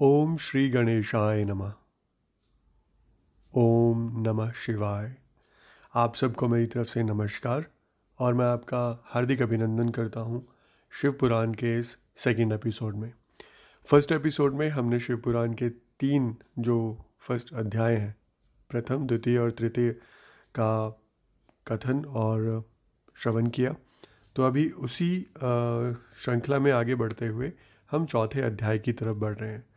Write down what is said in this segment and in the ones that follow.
ओम श्री गणेशाय नमः। ओम नमः शिवाय। आप सबको मेरी तरफ़ से नमस्कार, और मैं आपका हार्दिक अभिनंदन करता हूँ शिव पुराण के इस सेकंड एपिसोड में। फ़र्स्ट एपिसोड में हमने शिव पुराण के तीन जो फ़र्स्ट अध्याय हैं, प्रथम, द्वितीय और तृतीय का कथन और श्रवण किया। तो अभी उसी श्रृंखला में आगे बढ़ते हुए हम चौथे अध्याय की तरफ़ बढ़ रहे हैं।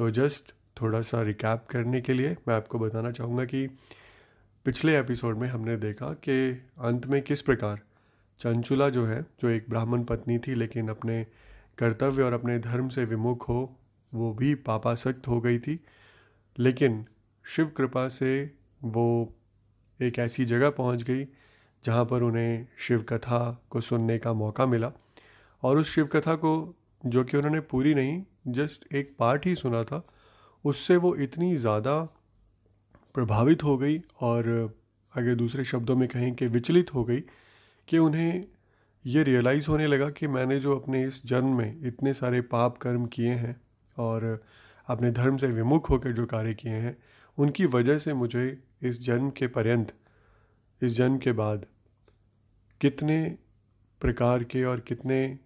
तो जस्ट थोड़ा सा रिकैप करने के लिए मैं आपको बताना चाहूँगा कि पिछले एपिसोड में हमने देखा कि अंत में किस प्रकार चंचुला जो है, जो एक ब्राह्मण पत्नी थी, लेकिन अपने कर्तव्य और अपने धर्म से विमुख हो, वो भी पापासक्त हो गई थी। लेकिन शिव कृपा से वो एक ऐसी जगह पहुँच गई, जहाँ पर उन्हें शिव कथा को सुनने का मौका मिला। और उस शिव कथा को, जो कि उन्होंने पूरी नहीं जस्ट एक पार्ट ही सुना था, उससे वो इतनी ज़्यादा प्रभावित हो गई और अगर दूसरे शब्दों में कहें कि विचलित हो गई कि उन्हें ये रियलाइज़ होने लगा कि मैंने जो अपने इस जन्म में इतने सारे पाप कर्म किए हैं और अपने धर्म से विमुख होकर जो कार्य किए हैं, उनकी वजह से मुझे इस जन्म के पर्यंत, इस जन्म के बाद कितने प्रकार के और कितने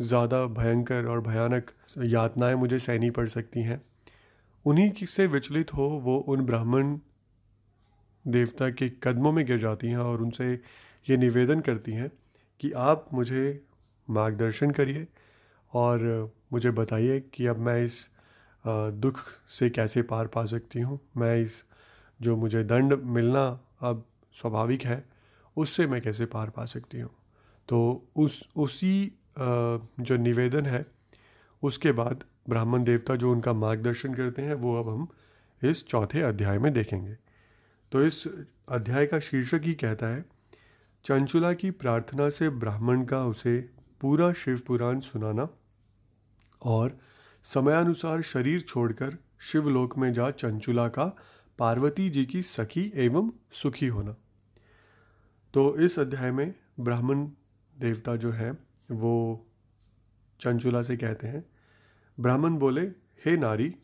ज़्यादा भयंकर और भयानक यातनाएँ मुझे सहनी पड़ सकती हैं। उन्हीं से विचलित हो वो उन ब्राह्मण देवता के कदमों में गिर जाती हैं और उनसे ये निवेदन करती हैं कि आप मुझे मार्गदर्शन करिए और मुझे बताइए कि अब मैं इस दुख से कैसे पार पा सकती हूँ। मैं इस, जो मुझे दंड मिलना अब स्वाभाविक है, उससे मैं कैसे पार पा सकती हूँ? तो उस, उसी जो निवेदन है, उसके बाद ब्राह्मण देवता जो उनका मार्गदर्शन करते हैं, वो अब हम इस चौथे अध्याय में देखेंगे। तो इस अध्याय का शीर्षक ही कहता है, चंचुला की प्रार्थना से ब्राह्मण का उसे पूरा शिव पुराण सुनाना और समयानुसार शरीर छोड़कर शिवलोक में जा चंचुला का पार्वती जी की सखी एवं सुखी होना। तो इस अध्याय में ब्राह्मण देवता जो है वो चंचुला से कहते हैं, ब्राह्मण बोले, हे नारी,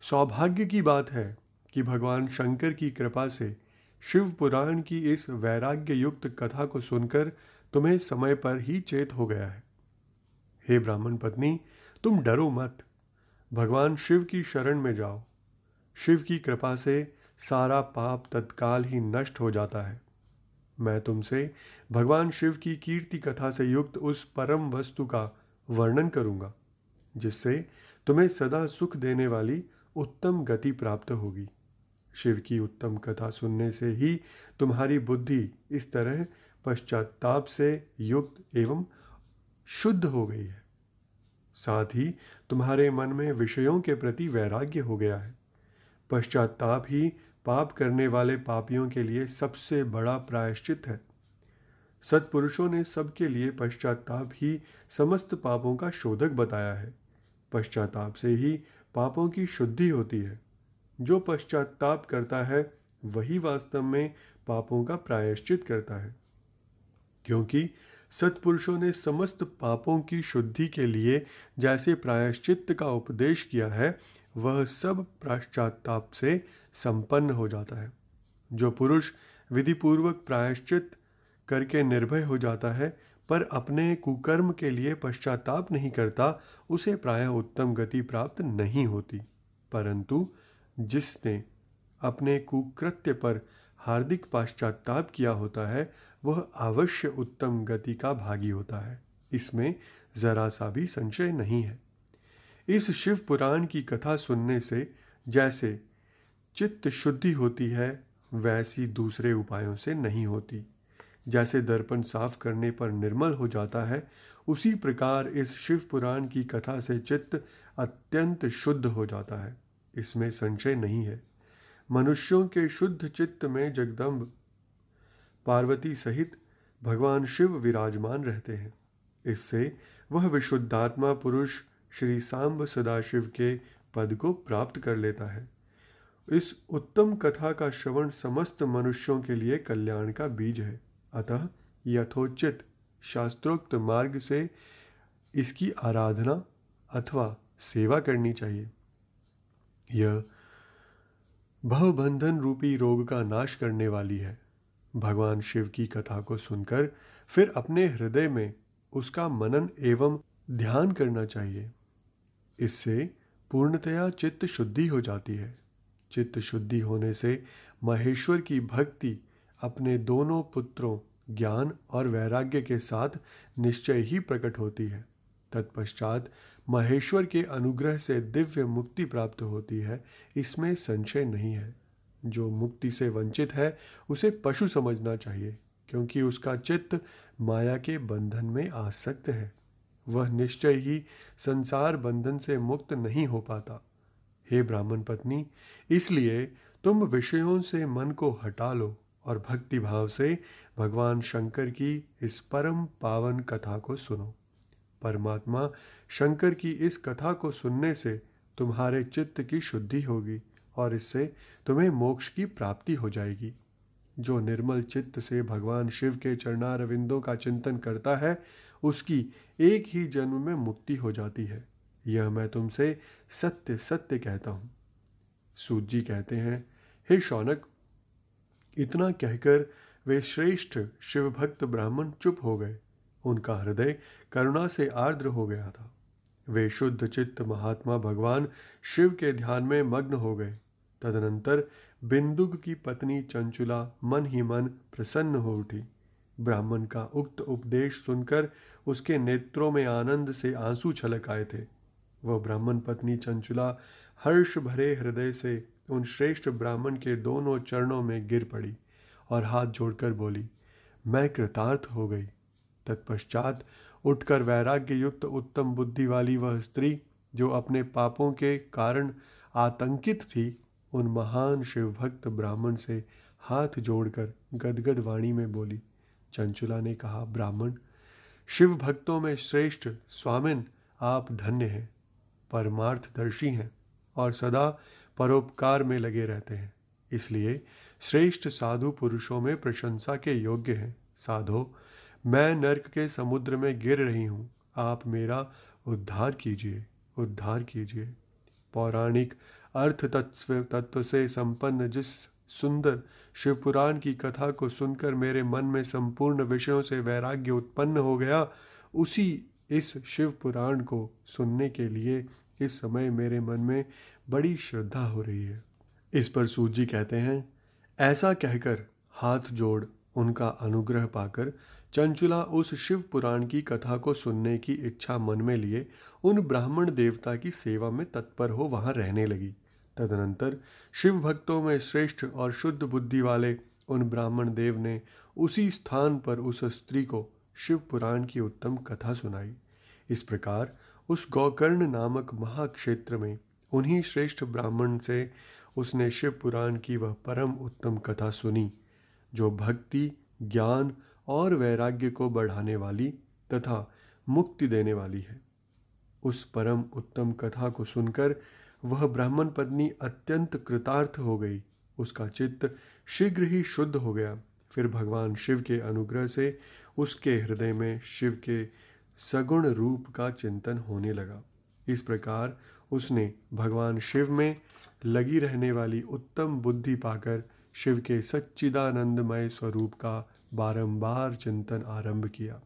सौभाग्य की बात है कि भगवान शंकर की कृपा से शिव पुराण की इस वैराग्य युक्त कथा को सुनकर तुम्हें समय पर ही चेत हो गया है। हे ब्राह्मण पत्नी, तुम डरो मत। भगवान शिव की शरण में जाओ। शिव की कृपा से सारा पाप तत्काल ही नष्ट हो जाता है। मैं तुमसे भगवान शिव की कीर्ति कथा से युक्त उस परम वस्तु का वर्णन करूँगा, जिससे तुम्हें सदा सुख देने वाली उत्तम गति प्राप्त होगी। शिव की उत्तम कथा सुनने से ही तुम्हारी बुद्धि इस तरह पश्चाताप से युक्त एवं शुद्ध हो गई है। साथ ही तुम्हारे मन में विषयों के प्रति वैराग्य हो गया है। पश्चाताप ही पाप करने वाले पापियों के लिए सबसे बड़ा प्रायश्चित है। सत्पुरुषों ने सबके लिए पश्चाताप ही समस्त पापों का शोधक बताया है। पश्चाताप से ही पापों की शुद्धि होती है। जो पश्चाताप करता है, वही वास्तव में पापों का प्रायश्चित करता है। क्योंकि सत्पुरुषों ने समस्त पापों की शुद्धि के लिए जैसे प्रायश्चित का उपदेश किया है वह सब पश्चाताप से संपन्न हो जाता है। जो पुरुष विधिपूर्वक प्रायश्चित करके निर्भय हो जाता है, पर अपने कुकर्म के लिए पश्चाताप नहीं करता, उसे प्रायः उत्तम गति प्राप्त नहीं होती। परंतु जिसने अपने कुकृत्य पर हार्दिक पश्चाताप किया होता है, वह अवश्य उत्तम गति का भागी होता है। इसमें जरा सा भी संशय नहीं है। इस शिव पुराण की कथा सुनने से जैसे चित्त शुद्धि होती है, वैसी दूसरे उपायों से नहीं होती। जैसे दर्पण साफ़ करने पर निर्मल हो जाता है, उसी प्रकार इस शिव पुराण की कथा से चित्त अत्यंत शुद्ध हो जाता है। इसमें संशय नहीं है। मनुष्यों के शुद्ध चित्त में जगदम्ब पार्वती सहित भगवान शिव विराजमान रहते हैं। इससे वह विशुद्धात्मा पुरुष श्री सांब सदाशिव के पद को प्राप्त कर लेता है। इस उत्तम कथा का श्रवण समस्त मनुष्यों के लिए कल्याण का बीज है। अतः यथोचित शास्त्रोक्त मार्ग से इसकी आराधना अथवा सेवा करनी चाहिए। यह भवबंधन रूपी रोग का नाश करने वाली है। भगवान शिव की कथा को सुनकर फिर अपने हृदय में उसका मनन एवं ध्यान करना चाहिए। इससे पूर्णतया चित्त शुद्धि हो जाती है। चित्त शुद्धि होने से महेश्वर की भक्ति अपने दोनों पुत्रों, ज्ञान और वैराग्य के साथ निश्चय ही प्रकट होती है। तत्पश्चात महेश्वर के अनुग्रह से दिव्य मुक्ति प्राप्त होती है, इसमें संशय नहीं है। जो मुक्ति से वंचित है, उसे पशु समझना चाहिए, क्योंकि उसका चित्त माया के बंधन में आसक्त है। वह निश्चय ही संसार बंधन से मुक्त नहीं हो पाता। हे ब्राह्मण पत्नी, इसलिए तुम विषयों से मन को हटा लो और भक्ति भाव से भगवान शंकर की इस परम पावन कथा को सुनो। परमात्मा शंकर की इस कथा को सुनने से तुम्हारे चित्त की शुद्धि होगी और इससे तुम्हें मोक्ष की प्राप्ति हो जाएगी। जो निर्मल चित्त से भगवान शिव के चरणारविंदों का चिंतन करता है उसकी एक ही जन्म में मुक्ति हो जाती है। यह मैं तुमसे सत्य सत्य कहता हूँ। सूत जी कहते हैं, हे शौनक, इतना कहकर वे श्रेष्ठ शिव भक्त ब्राह्मण चुप हो गए। उनका हृदय करुणा से आर्द्र हो गया था। वे शुद्ध चित्त महात्मा भगवान शिव के ध्यान में मग्न हो गए। तदनंतर बिंदुक की पत्नी चंचुला मन ही मन प्रसन्न हो उठी। ब्राह्मण का उक्त उपदेश सुनकर उसके नेत्रों में आनंद से आँसू छलक आए थे। वह ब्राह्मण पत्नी चंचुला हर्ष भरे हृदय से उन श्रेष्ठ ब्राह्मण के दोनों चरणों में गिर पड़ी और हाथ जोड़कर बोली, मैं कृतार्थ हो गई। तत्पश्चात उठकर वैराग्य युक्त उत्तम बुद्धि वाली वह स्त्री, जो अपने पापों के कारण आतंकित थी, उन महान शिवभक्त ब्राह्मण से हाथ जोड़कर गदगद वाणी में बोली चंचुला ने कहा, ब्राह्मण शिव भक्तों में श्रेष्ठ स्वामिन आप धन्य हैं, परमार्थदर्शी हैं और सदा परोपकार में लगे रहते हैं। इसलिए श्रेष्ठ साधु पुरुषों में प्रशंसा के योग्य हैं। साधो, मैं नर्क के समुद्र में गिर रही हूँ। आप मेरा उद्धार कीजिए उद्धार कीजिए। पौराणिक अर्थ तत्व तत्व से संपन्न जिस सुंदर शिवपुराण की कथा को सुनकर मेरे मन में संपूर्ण विषयों से वैराग्य उत्पन्न हो गया। उसी इस शिव पुराण को सुनने के लिए इस समय मेरे मन में बड़ी श्रद्धा हो रही है। इस पर सूत जी कहते हैं, ऐसा कहकर हाथ जोड़ उनका अनुग्रह पाकर चंचुला उस शिव पुराण की कथा को सुनने की इच्छा मन में लिए उन ब्राह्मण देवता की सेवा में तत्पर हो वहाँ रहने लगी। तदनंतर शिव भक्तों में श्रेष्ठ और शुद्ध बुद्धि वाले उन ब्राह्मण देव ने उसी स्थान पर उस स्त्री को शिव पुराण की उत्तम कथा सुनाई। इस प्रकार उस गौकर्ण नामक महाक्षेत्र में उन्हीं श्रेष्ठ ब्राह्मण से उसने शिव पुराण की वह परम उत्तम कथा सुनी, जो भक्ति, ज्ञान और वैराग्य को बढ़ाने वाली तथा मुक्ति देने वाली है। उस परम उत्तम कथा को सुनकर वह ब्राह्मण पत्नी अत्यंत कृतार्थ हो गई। उसका चित्त शीघ्र ही शुद्ध हो गया। फिर भगवान शिव के अनुग्रह से उसके हृदय में शिव के सगुण रूप का चिंतन होने लगा। इस प्रकार उसने भगवान शिव में लगी रहने वाली उत्तम बुद्धि पाकर शिव के सच्चिदानंदमय स्वरूप का बारंबार चिंतन आरंभ किया।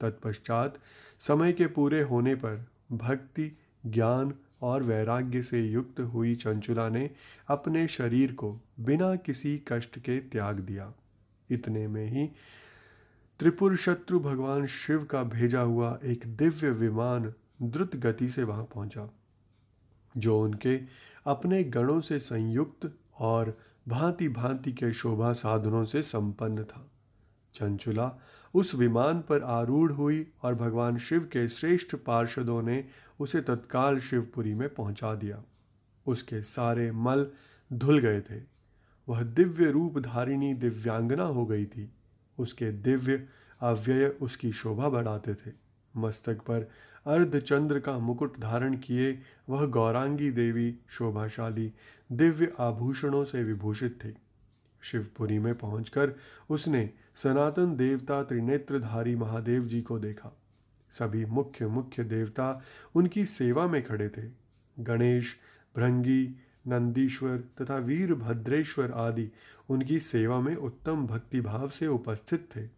तत्पश्चात समय के पूरे होने पर भक्ति, ज्ञान और वैराग्य से युक्त हुई चंचुला ने अपने शरीर को बिना किसी कष्ट के त्याग दिया। इतने में ही त्रिपुर शत्रु भगवान शिव का भेजा हुआ एक दिव्य विमान द्रुत गति से वहाँ पहुँचा, जो उनके अपने गणों से संयुक्त और भांति भांति के शोभा साधनों से संपन्न था। चंचुला उस विमान पर आरूढ़ हुई और भगवान शिव के श्रेष्ठ पार्षदों ने उसे तत्काल शिवपुरी में पहुँचा दिया। उसके सारे मल धुल गए थे। वह दिव्य रूप धारिणी दिव्यांगना हो गई थी। उसके दिव्य अव्यय उसकी शोभा बढ़ाते थे। मस्तक पर अर्धचंद्र का मुकुट धारण किए वह गौरांगी देवी शोभाशाली दिव्य आभूषणों से विभूषित थी। शिवपुरी में पहुंचकर उसने सनातन देवता त्रिनेत्रधारी महादेव जी को देखा। सभी मुख्य मुख्य देवता उनकी सेवा में खड़े थे। गणेश, भृंगी, नंदीश्वर तथा वीरभद्रेश्वर आदि उनकी सेवा में उत्तम भक्तिभाव से उपस्थित थे।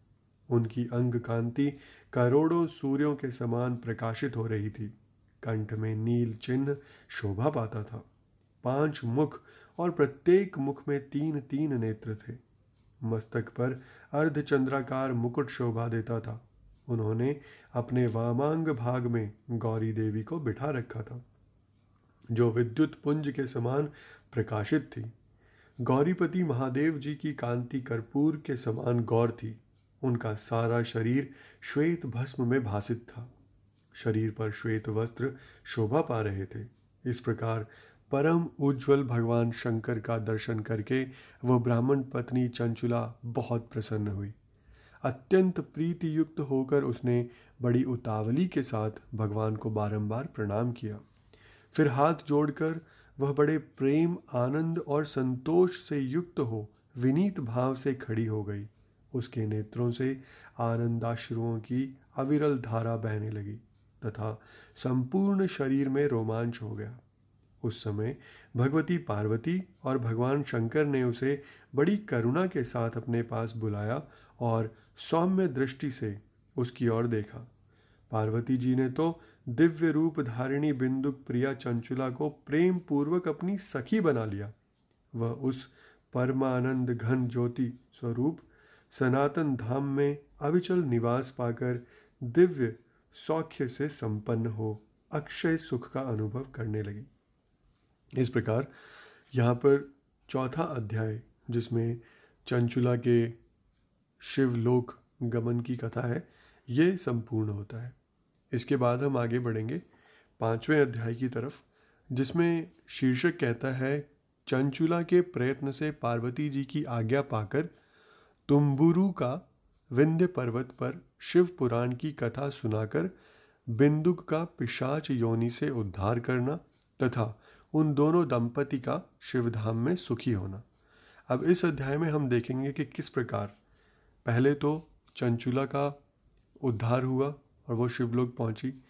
उनकी अंग कांति करोड़ों सूर्यों के समान प्रकाशित हो रही थी। कंठ में नील चिन्ह शोभा पाता था। पाँच मुख और प्रत्येक मुख में तीन तीन नेत्र थे। मस्तक पर अर्धचंद्राकार मुकुट शोभा देता था। उन्होंने अपने वामांग भाग में गौरी देवी को बिठा रखा था, जो विद्युत पुंज के समान प्रकाशित थी। गौरीपति महादेव जी की कांति कर्पूर के समान गौर थी। उनका सारा शरीर श्वेत भस्म में भासित था। शरीर पर श्वेत वस्त्र शोभा पा रहे थे। इस प्रकार परम उज्जवल भगवान शंकर का दर्शन करके वह ब्राह्मण पत्नी चंचुला बहुत प्रसन्न हुई। अत्यंत प्रीति युक्त होकर उसने बड़ी उतावली के साथ भगवान को बारंबार प्रणाम किया। फिर हाथ जोड़कर वह बड़े प्रेम, आनंद और संतोष से युक्त हो विनीत भाव से खड़ी हो गई। उसके नेत्रों से आनंदाश्रुओं की अविरल धारा बहने लगी तथा संपूर्ण शरीर में रोमांच हो गया। उस समय भगवती पार्वती और भगवान शंकर ने उसे बड़ी करुणा के साथ अपने पास बुलाया और सौम्य दृष्टि से उसकी ओर देखा। पार्वती जी ने तो दिव्य रूप धारिणी बिंदुक प्रिया चंचुला को प्रेम पूर्वक अपनी सखी बना लिया। वह उस परमानंद घन ज्योति स्वरूप सनातन धाम में अविचल निवास पाकर दिव्य सौख्य से संपन्न हो, अक्षय सुख का अनुभव करने लगी। इस प्रकार यहाँ पर चौथा अध्याय, जिसमें चंचुला के शिवलोक गमन की कथा है, ये संपूर्ण होता है। इसके बाद हम आगे बढ़ेंगे पाँचवें अध्याय की तरफ़, जिसमें शीर्षक कहता है, चंचुला के प्रयत्न से पार्वती जी की आज्ञा पाकर तुम्बुरु का विंध्य पर्वत पर शिव पुराण की कथा सुनाकर बिंदुक का पिशाच योनि से उद्धार करना तथा उन दोनों दंपति का शिवधाम में सुखी होना। अब इस अध्याय में हम देखेंगे कि किस प्रकार पहले तो चंचुला का उद्धार हुआ और वो शिवलोक पहुँची।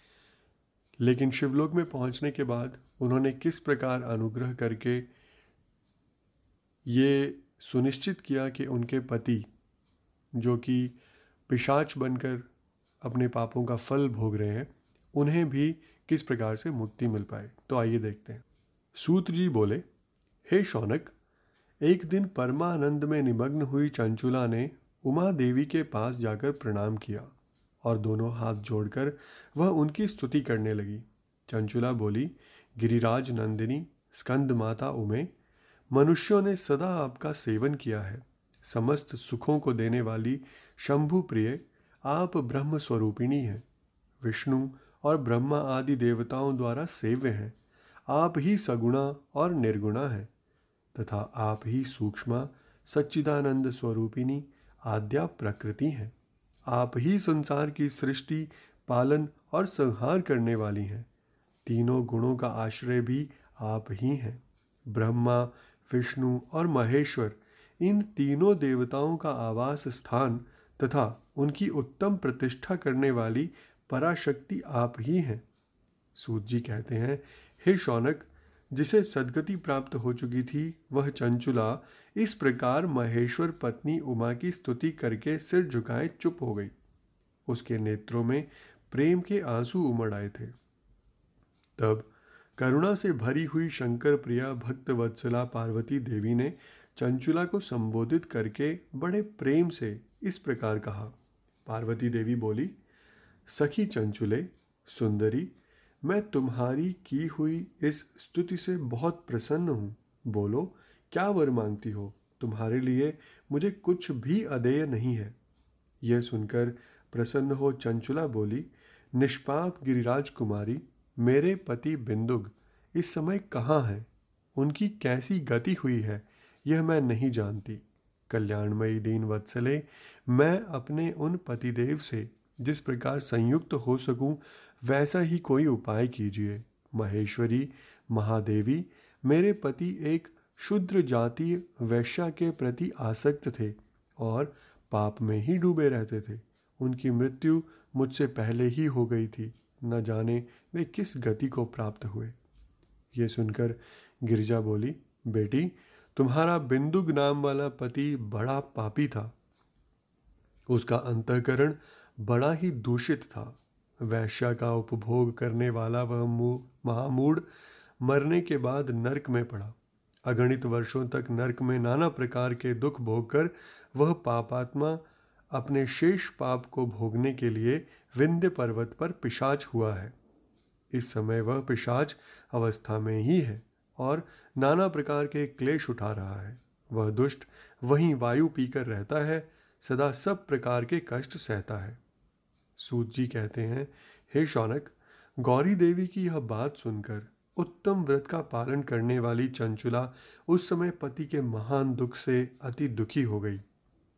लेकिन शिवलोक में पहुँचने के बाद उन्होंने किस प्रकार अनुग्रह करके ये सुनिश्चित किया कि उनके पति, जो कि पिशाच बनकर अपने पापों का फल भोग रहे हैं, उन्हें भी किस प्रकार से मुक्ति मिल पाए? तो आइए देखते हैं। सूत जी बोले, हे शौनक, एक दिन परमानंद में निमग्न हुई चंचुला ने उमा देवी के पास जाकर प्रणाम किया और दोनों हाथ जोड़कर वह उनकी स्तुति करने लगी। चंचुला बोली, गिरिराज नंदिनी, स्कंद माता उमे, मनुष्यों ने सदा आपका सेवन किया है। समस्त सुखों को देने वाली शंभु प्रिय, आप ब्रह्म स्वरूपिणी हैं। विष्णु और ब्रह्मा आदि देवताओं द्वारा सेव्य हैं। आप ही सगुणा और निर्गुणा है, तथा आप ही सूक्ष्म, सच्चिदानंद स्वरूपिणी, आद्या प्रकृति हैं। आप ही संसार की सृष्टि, पालन और संहार करने वाली हैं। तीनों गुणों का आश्रय भी आप ही हैं। ब्रह्मा, विष्णु और महेश्वर, इन तीनों देवताओं का आवास स्थान तथा उनकी उत्तम प्रतिष्ठा करने वाली पराशक्ति आप ही हैं। सूत जी कहते हैं हे शौनक, जिसे सदगति प्राप्त हो चुकी थी, वह चंचुला इस प्रकार महेश्वर पत्नी उमा की स्तुति करके सिर झुकाए चुप हो गई। उसके नेत्रों में प्रेम के आँसू उमड़ आए थे। तब करुणा से भरी हुई शंकर प्रिया भक्त वत्सला पार्वती देवी ने चंचुला को संबोधित करके बड़े प्रेम से इस प्रकार कहा। पार्वती देवी बोली, सखी चंचुले, सुंदरी मैं तुम्हारी की हुई इस स्तुति से बहुत प्रसन्न हूँ। बोलो, क्या वर मांगती हो? तुम्हारे लिए मुझे कुछ भी अदेय नहीं है। यह सुनकर प्रसन्न हो चंचुला बोली, निष्पाप गिरिराज कुमारी मेरे पति बिंदुग, इस समय कहाँ हैं? उनकी कैसी गति हुई है, यह मैं नहीं जानती। कल्याणमयी दीन वत्सले, मैं अपने उन पतिदेव से जिस प्रकार संयुक्त हो सकूँ वैसा ही कोई उपाय कीजिए, महेश्वरी, महादेवी। मेरे पति एक शुद्र जातीय वैश्या के प्रति आसक्त थे और पाप में ही डूबे रहते थे। उनकी मृत्यु मुझसे पहले ही हो गई थी। न जाने वे किस गति को प्राप्त हुए। ये सुनकर गिरजा बोली, बेटी, तुम्हारा बिंदुक नाम वाला पति बड़ा पापी था। उसका अंतकरण बड़ा ही दूषित था। वैश्या का उपभोग करने वाला वह महामूढ़ मरने के बाद नरक में पड़ा। अगणित वर्षों तक नरक में नाना प्रकार के दुख भोगकर वह पापात्मा अपने शेष पाप को भोगने के लिए विंध्य पर्वत पर पिशाच हुआ है। इस समय वह पिशाच अवस्था में ही है और नाना प्रकार के क्लेश उठा रहा है। वह दुष्ट वहीं वायु पीकर रहता है, सदा सब प्रकार के कष्ट सहता है। सूत जी कहते हैं, हे शौनक, गौरी देवी की यह बात सुनकर, उत्तम व्रत का पालन करने वाली चंचुला उस समय पति के महान दुख से अति दुखी हो गई।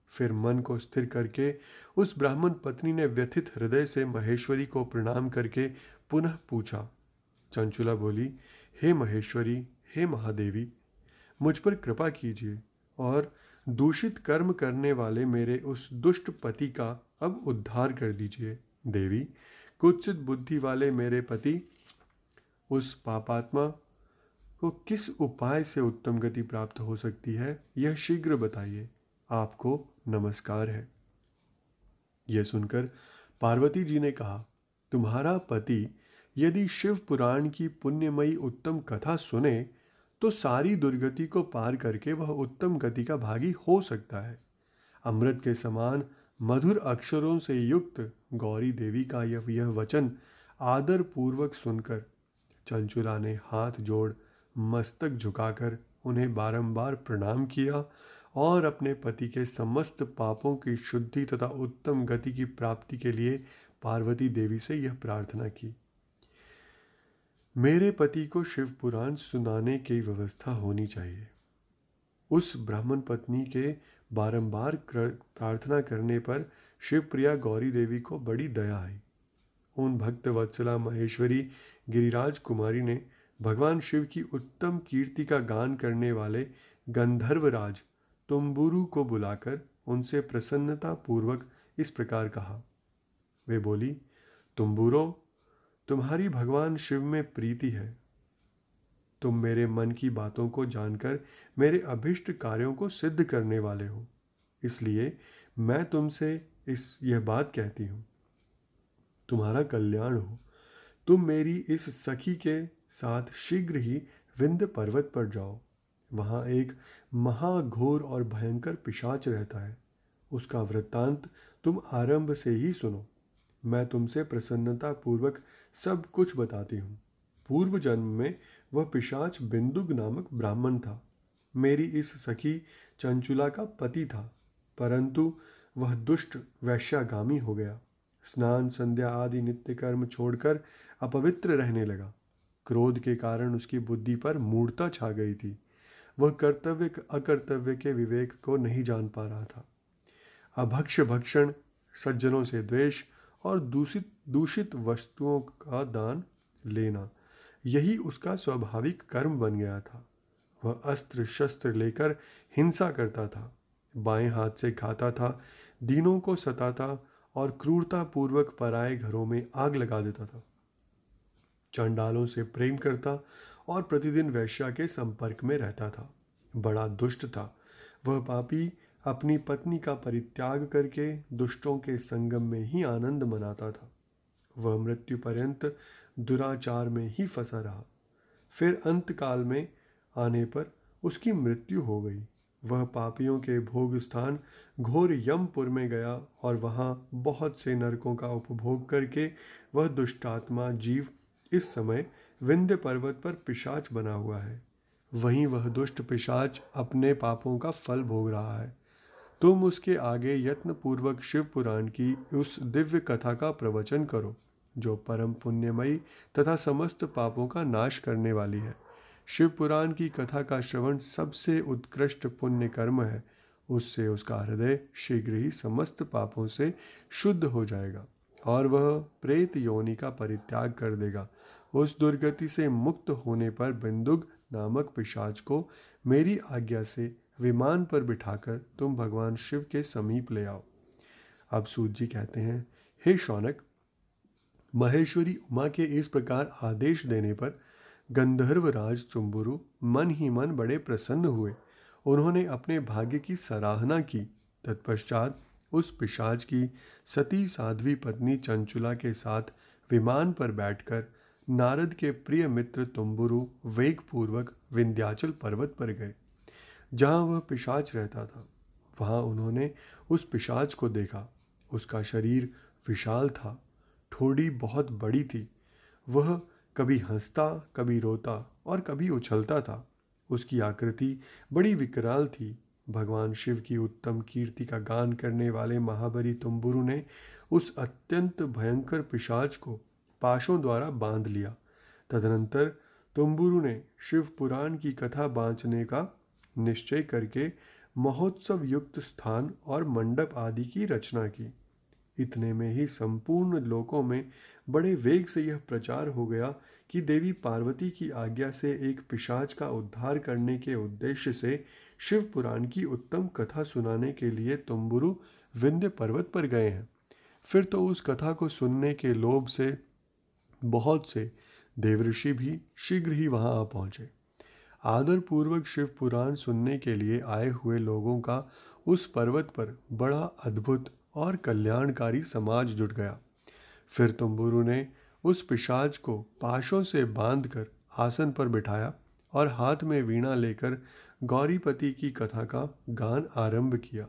फिर मन को स्थिर करके उस ब्राह्मण पत्नी ने व्यथित हृदय से महेश्वरी को प्रणाम करके पुनः पूछा। चंचुला बोली, हे महेश्वरी, हे महादेवी, मुझ पर कृपा कीजिए और दूषित कर्म करने वाले मेरे उस दुष्ट पति का अब उद्धार कर दीजिए, देवी। कुत्सित बुद्धि वाले मेरे पति, उस पापात्मा को किस उपाय से उत्तम गति प्राप्त हो सकती है, यह शीघ्र बताइए। आपको नमस्कार है। यह सुनकर पार्वती जी ने कहा, तुम्हारा पति यदि शिव पुराण की पुण्यमयी उत्तम कथा सुने तो सारी दुर्गति को पार करके वह उत्तम गति का भागी हो सकता है। अमृत के समान मधुर अक्षरों से युक्त गौरी देवी का यह यह वचन आदर पूर्वक सुनकर चंचुला ने हाथ जोड़ मस्तक झुकाकर उन्हें बारंबार प्रणाम किया और अपने पति के समस्त पापों की शुद्धि तथा उत्तम गति की प्राप्ति के लिए पार्वती देवी से यह प्रार्थना की। मेरे पति को शिव पुराण सुनाने की व्यवस्था होनी चाहिए। उस ब्राह्मण पत्नी के बारंबार प्रार्थना करने पर शिवप्रिया गौरी देवी को बड़ी दया आई। उन भक्त वत्सला महेश्वरी गिरिराज कुमारी ने भगवान शिव की उत्तम कीर्ति का गान करने वाले गंधर्वराज तुम्बुरु को बुलाकर उनसे प्रसन्नता पूर्वक इस प्रकार कहा। वे बोली, तुम्बुरो, तुम्हारी भगवान शिव में प्रीति है। तुम मेरे मन की बातों को जानकर मेरे अभिष्ट कार्यों को सिद्ध करने वाले हो। इसलिए मैं तुमसे इस यह बात कहती हूँ। तुम्हारा कल्याण हो। तुम मेरी इस सखी के साथ शीघ्र ही विंध्य पर्वत पर जाओ। वहाँ एक महाघोर और भयंकर पिशाच रहता है। उसका वृत्तांत तुम आरंभ से ही सुनो। मैं तुमसे प्रसन्नता पूर्वक सब कुछ बताती हूँ। पूर्व जन्म में वह पिशाच बिंदुग नामक ब्राह्मण था। मेरी इस सखी चंचुला का पति था, परंतु वह दुष्ट, वैश्यागामी हो गया। स्नान, संध्या आदि नित्य कर्म छोड़कर अपवित्र रहने लगा। क्रोध के कारण उसकी बुद्धि पर मूर्ता छा गई थी। वह कर्तव्य, अकर्तव्य के विवेक को नहीं जान पा रहा था। अभक्ष भक्षण, सज्जनों से द्वेष और दूषित दूषित वस्तुओं का दान लेना यही उसका स्वाभाविक कर्म बन गया था। वह अस्त्र शस्त्र लेकर हिंसा करता था, बाएँ हाथ से खाता था, दीनों को सताता और क्रूरतापूर्वक पराए घरों में आग लगा देता था। चंडालों से प्रेम करता और प्रतिदिन वैश्या के संपर्क में रहता था। बड़ा दुष्ट था। वह पापी अपनी पत्नी का परित्याग करके दुष्टों के संगम में ही आनंद मनाता था। वह मृत्यु पर्यंत दुराचार में ही फंसा रहा। फिर अंत काल में आने पर उसकी मृत्यु हो गई। वह पापियों के भोग स्थान घोर यमपुर में गया और वहाँ बहुत से नरकों का उपभोग करके वह दुष्टात्मा जीव इस समय विंध्य पर्वत पर पिशाच बना हुआ है। वहीं वह दुष्ट पिशाच अपने पापों का फल भोग रहा है। तुम उसके आगे यत्नपूर्वक शिव पुराण की उस दिव्य कथा का प्रवचन करो। जो परम पुण्यमयी तथा समस्त पापों का नाश करने वाली है। शिव पुराण की कथा का श्रवण सबसे उत्कृष्ट पुण्य कर्म है। उससे उसका हृदय शीघ्र ही समस्त पापों से शुद्ध हो जाएगा और वह प्रेत योनि का परित्याग कर देगा। उस दुर्गति से मुक्त होने पर बिंदुग नामक पिशाच को मेरी आज्ञा से विमान पर बिठाकर तुम भगवान शिव के समीप ले आओ। अब सूत जी कहते हैं, हे शौनक महेश्वरी उमा के इस प्रकार आदेश देने पर गंधर्वराज तुम्बुरु मन ही मन बड़े प्रसन्न हुए। उन्होंने अपने भाग्य की सराहना की। तत्पश्चात उस पिशाच की सती साध्वी पत्नी चंचुला के साथ विमान पर बैठकर नारद के प्रिय मित्र तुम्बुरु वेगपूर्वक विंध्याचल पर्वत पर गए। जहाँ वह पिशाच रहता था, वहाँ उन्होंने उस पिशाच को देखा। उसका शरीर विशाल था। ठोड़ी बहुत बड़ी थी। वह कभी हंसता, कभी रोता और कभी उछलता था। उसकी आकृति बड़ी विकराल थी। भगवान शिव की उत्तम कीर्ति का गान करने वाले महाबली तुम्बुरु ने उस अत्यंत भयंकर पिशाच को पाशों द्वारा बाँध लिया। तदनंतर तुम्बुरु ने शिव पुराण की कथा बांचने का निश्चय करके महोत्सव युक्त स्थान और मंडप आदि की रचना की। इतने में ही संपूर्ण लोकों में बड़े वेग से यह प्रचार हो गया कि देवी पार्वती की आज्ञा से एक पिशाच का उद्धार करने के उद्देश्य से शिव पुराण की उत्तम कथा सुनाने के लिए तुम्बुरु विंध्य पर्वत पर गए हैं। फिर तो उस कथा को सुनने के लोभ से, बहुत से देवऋषि भी शीघ्र ही वहाँ आ पहुँचे। आदर पूर्वक शिव पुराण सुनने के लिए आए हुए लोगों का उस पर्वत पर बड़ा अद्भुत और कल्याणकारी समाज जुट गया। फिर तुम्बुरु ने उस पिशाच को पाशों से बांधकर आसन पर बिठाया और हाथ में वीणा लेकर गौरीपति की कथा का गान आरंभ किया।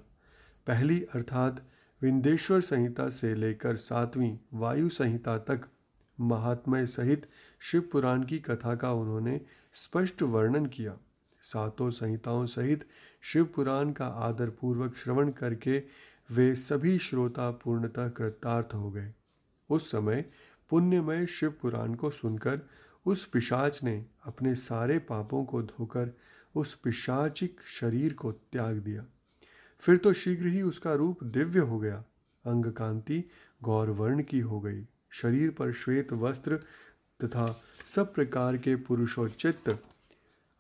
पहली अर्थात विंदेश्वर संहिता से लेकर सातवीं वायु संहिता तक महात्मय सहित शिव पुराण की कथा का उन्होंने स्पष्ट वर्णन किया। सातों संहिताओं सहित शिव पुराण का आदरपूर्वक श्रवण करके वे सभी श्रोता पूर्णतः कृतार्थ हो गए। उस समय पुण्यमय शिव पुराण को सुनकर उस पिशाच ने अपने सारे पापों को धोकर उस पिशाचिक शरीर को त्याग दिया। फिर तो शीघ्र ही उसका रूप दिव्य हो गया। अंग कांति गौरवर्ण की हो गई। शरीर पर श्वेत वस्त्र तथा सब प्रकार के पुरुषोचित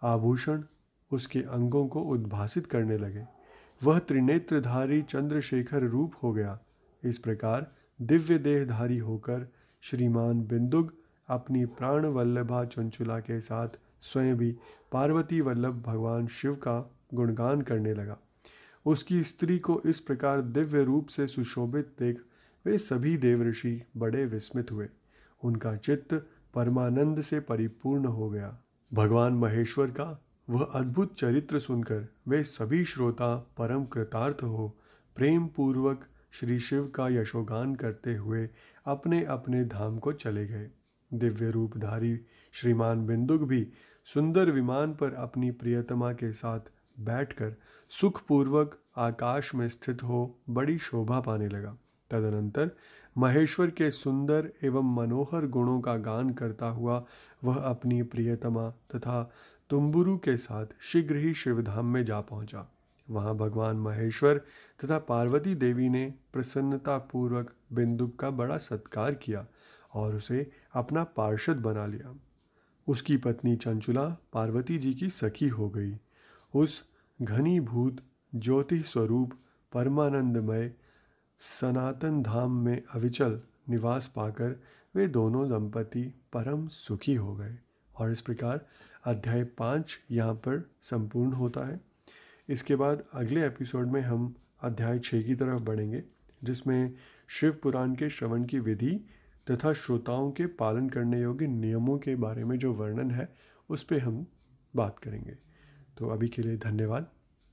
आभूषण उसके अंगों को उद्भासित करने लगे। वह त्रिनेत्रधारी चंद्रशेखर रूप हो गया। इस प्रकार दिव्य देहधारी होकर श्रीमान बिंदुग अपनी प्राण वल्लभा चंचुला के साथ स्वयं भी पार्वती वल्लभ भगवान शिव का गुणगान करने लगा। उसकी स्त्री को इस प्रकार दिव्य रूप से सुशोभित देख वे सभी देवऋषि बड़े विस्मित हुए। उनका चित्त परमानंद से परिपूर्ण हो गया। भगवान महेश्वर का वह अद्भुत चरित्र सुनकर वे सभी श्रोता परम कृतार्थ हो प्रेम पूर्वक श्री शिव का यशोगान करते हुए अपने अपने धाम को चले गए। दिव्य रूपधारी श्रीमान बिंदुक भी सुंदर विमान पर अपनी प्रियतमा के साथ बैठकर सुखपूर्वक आकाश में स्थित हो बड़ी शोभा पाने लगा। तदनंतर महेश्वर के सुंदर एवं मनोहर गुणों का गान करता हुआ वह अपनी प्रियतमा तथा तुम्बुरु के साथ शीघ्र ही शिवधाम में जा पहुँचा। वहाँ भगवान महेश्वर तथा पार्वती देवी ने प्रसन्नतापूर्वक बिंदुक का बड़ा सत्कार किया और उसे अपना पार्षद बना लिया। उसकी पत्नी चंचुला पार्वती जी की सखी हो गई। उस घनीभूत ज्योति स्वरूप परमानंदमय सनातन धाम में अविचल निवास पाकर वे दोनों दंपति परम सुखी हो गए और इस प्रकार अध्याय पाँच यहाँ पर संपूर्ण होता है। इसके बाद अगले एपिसोड में हम अध्याय छः की तरफ़ बढ़ेंगे, जिसमें शिव पुराण के श्रवण की विधि तथा श्रोताओं के पालन करने योग्य नियमों के बारे में जो वर्णन है, उस पर हम बात करेंगे। तो अभी के लिए धन्यवाद।